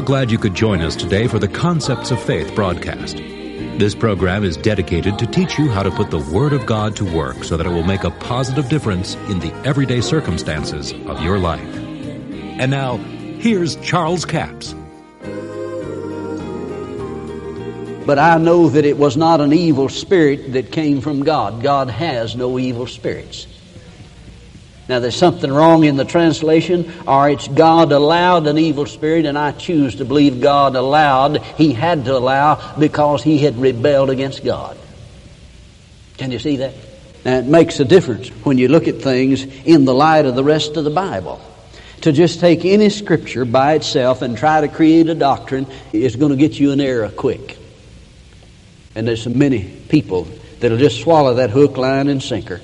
are glad you could join us today for the Concepts of Faith broadcast. This program is dedicated to teach you how to put the Word of God to work so that it will make a positive difference in the everyday circumstances of your life. And now, here's Charles Capps. But I know that it was not an evil spirit that came from God. God has no evil spirits. Now, there's something wrong in the translation, or it's God allowed an evil spirit, and I choose to believe God allowed, He had to allow because He had rebelled against God. Can you see that? Now, it makes a difference when you look at things in the light of the rest of the Bible. To just take any scripture by itself and try to create a doctrine is going to get you an error quick. And there's so many people that'll just swallow that hook, line, and sinker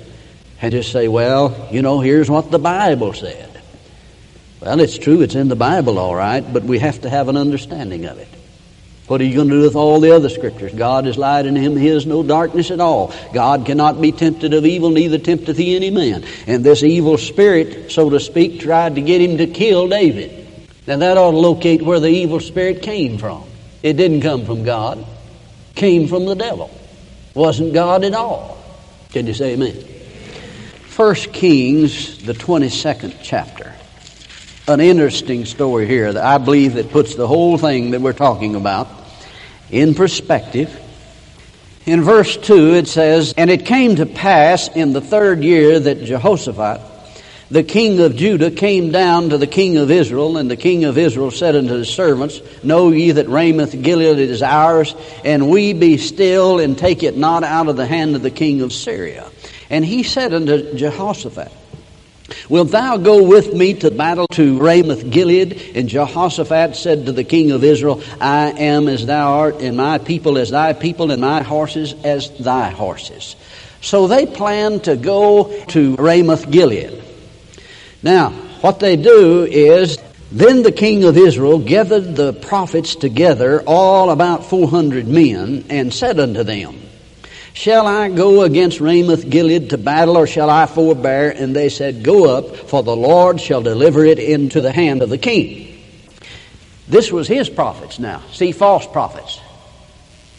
and just say, well, you know, here's what the Bible said. Well, it's true, it's in the Bible, all right, but we have to have an understanding of it. What are you going to do with all the other scriptures? God is light in him, he is no darkness at all. God cannot be tempted of evil, neither tempteth he any man. And this evil spirit, so to speak, tried to get him to kill David. Now that ought to locate where the evil spirit came from. It didn't come from God. Came from the devil. Wasn't God at all. Can you say amen? 1 Kings, the 22nd chapter. An interesting story here that I believe that puts the whole thing that we're talking about in perspective. In verse 2 it says, And it came to pass in the third year that Jehoshaphat, the king of Judah, came down to the king of Israel, and the king of Israel said unto his servants, Know ye that Ramoth Gilead is ours, and we be still, and take it not out of the hand of the king of Syria. And he said unto Jehoshaphat, Wilt thou go with me to battle to Ramoth Gilead? And Jehoshaphat said to the king of Israel, I am as thou art, and my people as thy people, and my horses as thy horses. So they planned to go to Ramoth Gilead. Now, what they do is, then the king of Israel gathered the prophets together, all about 400 men, and said unto them, Shall I go against Ramoth Gilead to battle, or shall I forbear? And they said, Go up, for the Lord shall deliver it into the hand of the king. This was his prophets now. See, false prophets.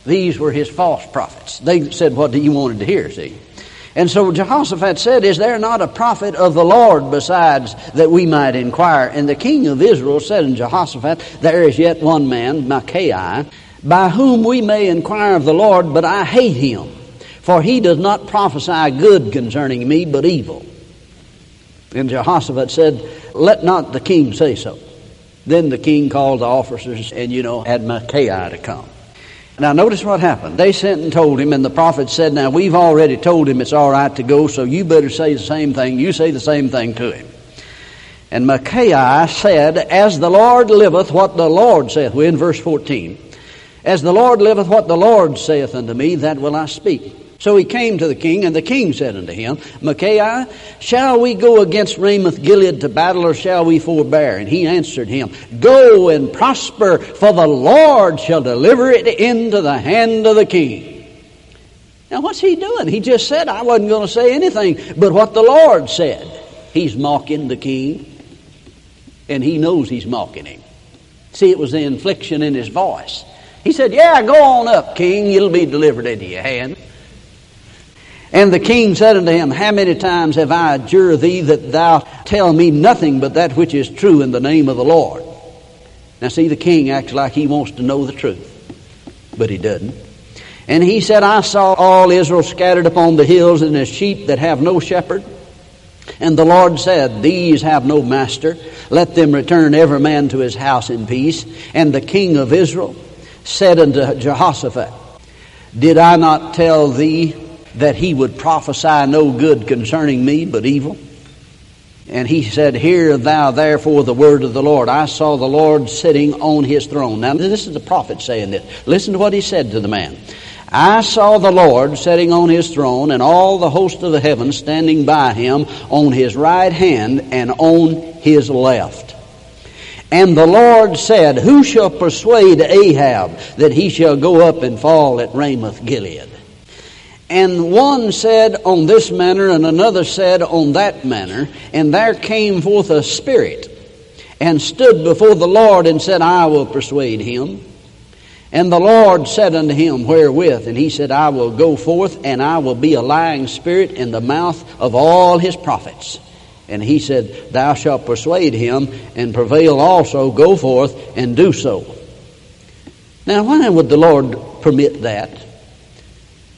These were his false prophets. They said what do you wanted to hear, see. And so Jehoshaphat said, Is there not a prophet of the Lord besides that we might inquire? And the king of Israel said unto Jehoshaphat, There is yet one man, Micaiah, by whom we may inquire of the Lord, but I hate him for he does not prophesy good concerning me, but evil. And Jehoshaphat said, Let not the king say so. Then the king called the officers and, you know, had Micaiah to come. Now, notice what happened. They sent and told him, and the prophet said, Now, we've already told him it's all right to go, so you better say the same thing. You say the same thing to him. And Micaiah said, As the Lord liveth, what the Lord saith. We're in verse 14. As the Lord liveth, what the Lord saith unto me, that will I speak. So he came to the king, and the king said unto him, Micaiah, shall we go against Ramoth Gilead to battle, or shall we forbear? And he answered him, Go and prosper, for the Lord shall deliver it into the hand of the king. Now, what's he doing? He just said, I wasn't going to say anything but what the Lord said. He's mocking the king, and he knows he's mocking him. See, it was the infliction in his voice. He said, Yeah, go on up, king. It'll be delivered into your hand. And the king said unto him, How many times have I adjured thee that thou tell me nothing but that which is true in the name of the Lord? Now, see, the king acts like he wants to know the truth, but he doesn't. And he said, I saw all Israel scattered upon the hills, and as sheep that have no shepherd. And the Lord said, These have no master. Let them return every man to his house in peace. And the king of Israel said unto Jehoshaphat, Did I not tell thee that he would prophesy no good concerning me, but evil. And he said, Hear thou therefore the word of the Lord. I saw the Lord sitting on his throne. Now, this is the prophet saying this. Listen to what he said to the man. I saw the Lord sitting on his throne, and all the host of the heavens standing by him on his right hand and on his left. And the Lord said, Who shall persuade Ahab that he shall go up and fall at Ramoth Gilead? And one said on this manner, and another said on that manner, and there came forth a spirit, and stood before the Lord and said, I will persuade him. And the Lord said unto him, Wherewith? And he said, I will go forth, and I will be a lying spirit in the mouth of all his prophets. And he said, Thou shalt persuade him, and prevail also, go forth and do so. Now, why would the Lord permit that?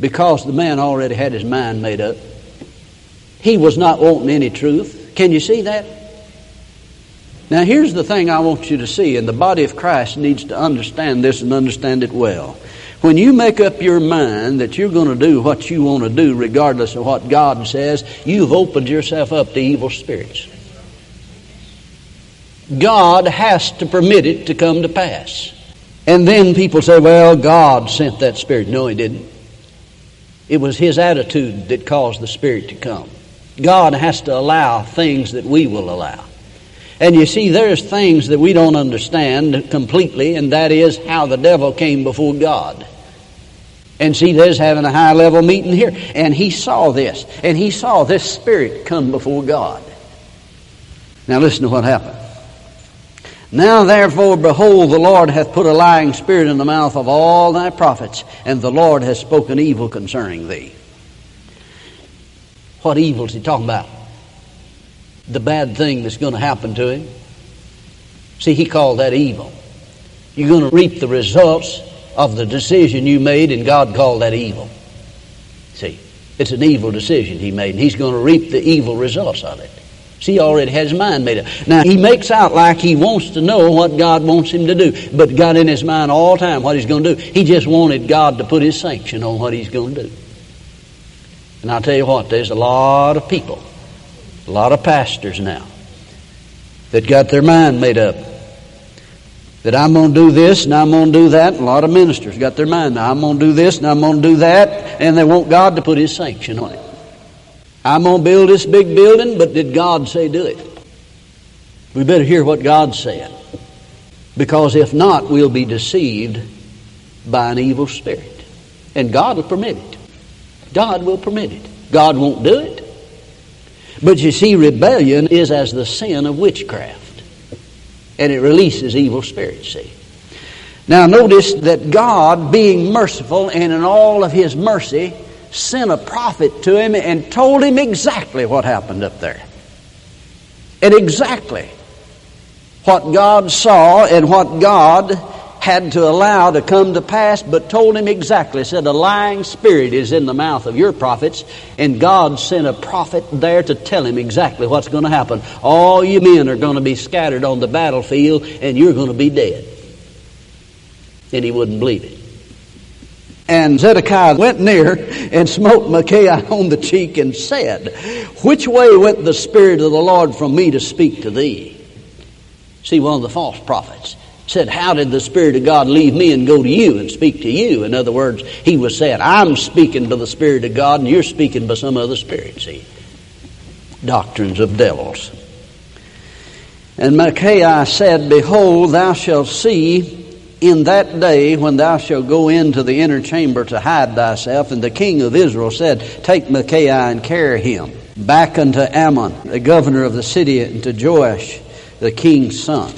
Because the man already had his mind made up. He was not wanting any truth. Can you see that? Now, here's the thing I want you to see, and the body of Christ needs to understand this and understand it well. When you make up your mind that you're going to do what you want to do, regardless of what God says, you've opened yourself up to evil spirits. God has to permit it to come to pass. And then people say, well, God sent that spirit. No, He didn't. It was His attitude that caused the spirit to come. God has to allow things that we will allow. And you see, there's things that we don't understand completely, and that is how the devil came before God. And see, there's having a high level meeting here. And he saw this, and he saw this spirit come before God. Now listen to what happened. Now therefore, behold, the Lord hath put a lying spirit in the mouth of all thy prophets, and the Lord has spoken evil concerning thee. What evil is he talking about? the bad thing that's going to happen to him. See, he called that evil. You're going to reap the results of the decision you made, and God called that evil. See, it's an evil decision he made, and he's going to reap the evil results of it. See, he already has his mind made up. Now, he makes out like he wants to know what God wants him to do, but got in his mind all the time what he's going to do. He just wanted God to put his sanction on what he's going to do. And I'll tell you what, there's a lot of people a lot of pastors now that got their mind made up that I'm going to do this and I'm going to do that. A lot of ministers got their mind. Now, I'm going to do this and I'm going to do that, and they want God to put His sanction on it. I'm going to build this big building, but did God say do it? We better hear what God said. Because if not, we'll be deceived by an evil spirit. And God will permit it. God will permit it. God won't do it. But you see, rebellion is as the sin of witchcraft, and it releases evil spirits, see. Now, notice that God, being merciful and in all of His mercy, sent a prophet to him and told him exactly what happened up there. And exactly what God saw and what God had to allow to come to pass, but told him exactly, said, A lying spirit is in the mouth of your prophets, and God sent a prophet there to tell him exactly what's going to happen. All you men are going to be scattered on the battlefield, and you're going to be dead. And he wouldn't believe it. And Zedekiah went near and smote Micaiah on the cheek and said, Which way went the Spirit of the Lord from me to speak to thee? See, one of the false prophets said, How did the Spirit of God leave me and go to you and speak to you? In other words, he was saying, I'm speaking by the Spirit of God and you're speaking by some other spirit, see? Doctrines of devils. And Micaiah said, Behold, thou shalt see in that day when thou shalt go into the inner chamber to hide thyself. And the king of Israel said, Take Micaiah and carry him back unto Amon, the governor of the city, and to Joash, the king's son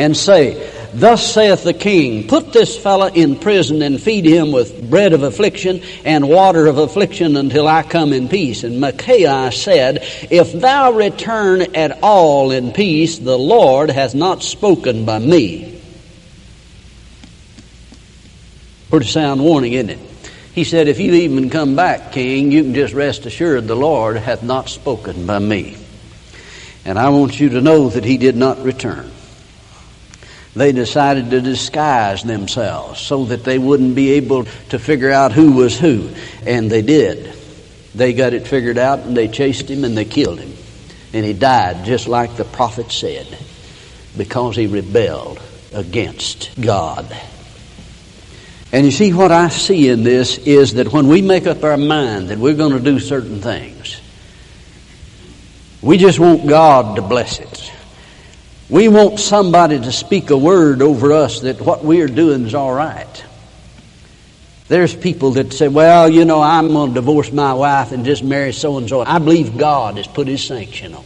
and say, Thus saith the king, put this fellow in prison and feed him with bread of affliction and water of affliction until I come in peace. And Micaiah said, If thou return at all in peace, the Lord hath not spoken by me. Pretty sound warning, isn't it? He said, If you even come back, king, you can just rest assured the Lord hath not spoken by me. And I want you to know that he did not return they decided to disguise themselves so that they wouldn't be able to figure out who was who. And they did. They got it figured out and they chased him and they killed him. And he died just like the prophet said because he rebelled against God. And you see, what I see in this is that when we make up our mind that we're going to do certain things, we just want God to bless it. We want somebody to speak a word over us that what we are doing is all right. There's people that say, well, you know, I'm going to divorce my wife and just marry so and so. I believe God has put his sanction on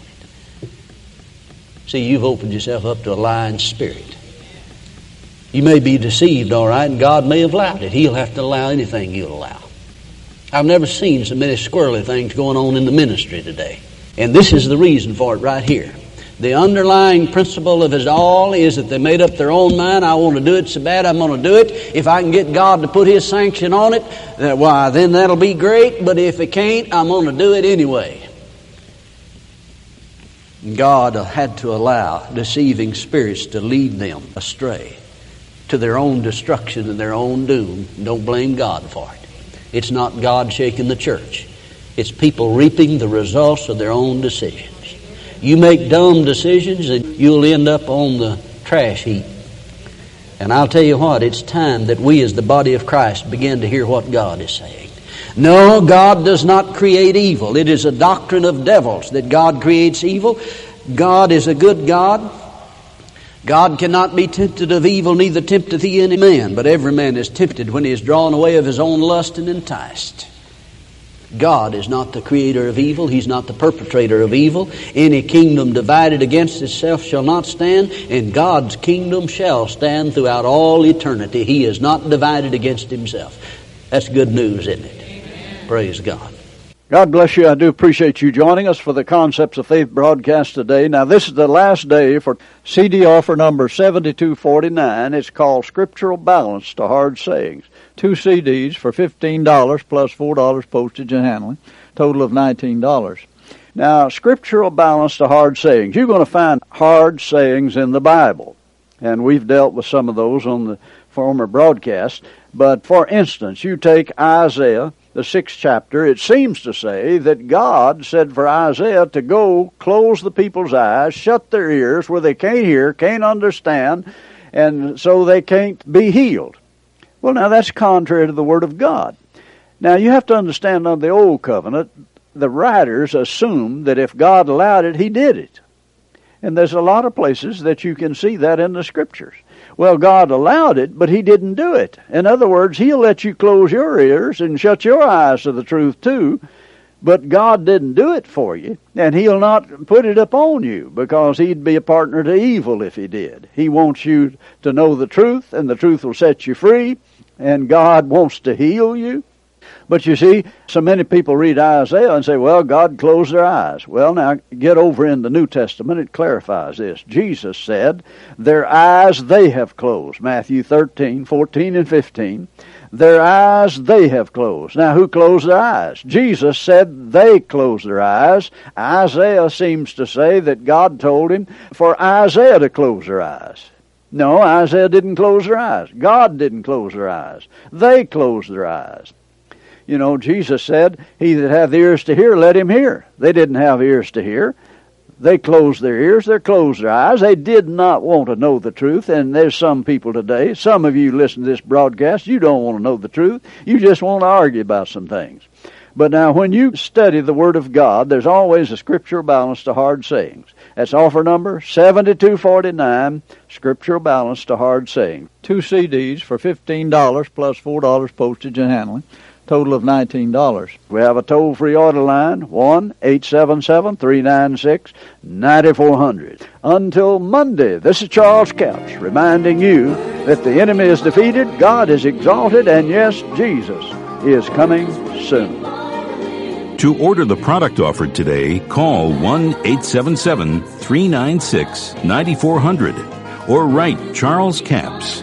it. See, you've opened yourself up to a lying spirit. You may be deceived, all right, and God may have allowed it. He'll have to allow anything you'll allow. I've never seen so many squirrely things going on in the ministry today. And this is the reason for it right here. The underlying principle of it all is that they made up their own mind. I want to do it so bad, I'm going to do it. If I can get God to put His sanction on it, then, why, then that'll be great. But if it can't, I'm going to do it anyway. God had to allow deceiving spirits to lead them astray to their own destruction and their own doom. Don't blame God for it. It's not God shaking the church. It's people reaping the results of their own decisions. You make dumb decisions and you'll end up on the trash heap. And I'll tell you what, it's time that we as the body of Christ begin to hear what God is saying. No, God does not create evil. It is a doctrine of devils that God creates evil. God is a good God. God cannot be tempted of evil, neither tempteth he any man, but every man is tempted when he is drawn away of his own lust and enticed. God is not the creator of evil. He's not the perpetrator of evil. Any kingdom divided against itself shall not stand, and God's kingdom shall stand throughout all eternity. He is not divided against himself. That's good news, isn't it? Amen. Praise God. God bless you. I do appreciate you joining us for the Concepts of Faith broadcast today. Now, this is the last day for CD offer number 7249. It's called Scriptural Balance to Hard Sayings. Two CDs for $15 plus $4 postage and handling, total of $19. Now, Scriptural Balance to Hard Sayings. You're going to find hard sayings in the Bible. And we've dealt with some of those on the former broadcast. But for instance, you take Isaiah the sixth chapter, it seems to say that God said for Isaiah to go close the people's eyes, shut their ears where they can't hear, can't understand, and so they can't be healed. Well, now that's contrary to the Word of God. Now you have to understand under the Old Covenant, the writers assumed that if God allowed it, He did it. And there's a lot of places that you can see that in the Scriptures. Well, God allowed it, but He didn't do it. In other words, He'll let you close your ears and shut your eyes to the truth too, but God didn't do it for you, and He'll not put it upon you because He'd be a partner to evil if He did. He wants you to know the truth, and the truth will set you free, and God wants to heal you. But you see, so many people read Isaiah and say, well, God closed their eyes. Well, now get over in the New Testament, it clarifies this. Jesus said, their eyes they have closed. Matthew 13, 14, and 15. Their eyes they have closed. Now, who closed their eyes? Jesus said they closed their eyes. Isaiah seems to say that God told him for Isaiah to close their eyes. No, Isaiah didn't close their eyes. God didn't close their eyes. They closed their eyes. You know, Jesus said, He that hath ears to hear, let him hear. They didn't have ears to hear. They closed their ears, they closed their eyes. They did not want to know the truth. And there's some people today, some of you listen to this broadcast, you don't want to know the truth. You just want to argue about some things. But now, when you study the Word of God, there's always a scriptural balance to hard sayings. That's offer number 7249, Scriptural Balance to Hard Sayings. Two CDs for $15 plus $4 postage and handling total of $19. We have a toll free order line 1 877 396 9400. Until Monday, this is Charles Capps reminding you that the enemy is defeated, God is exalted, and yes, Jesus is coming soon. To order the product offered today, call 1 877 396 9400 or write Charles Capps.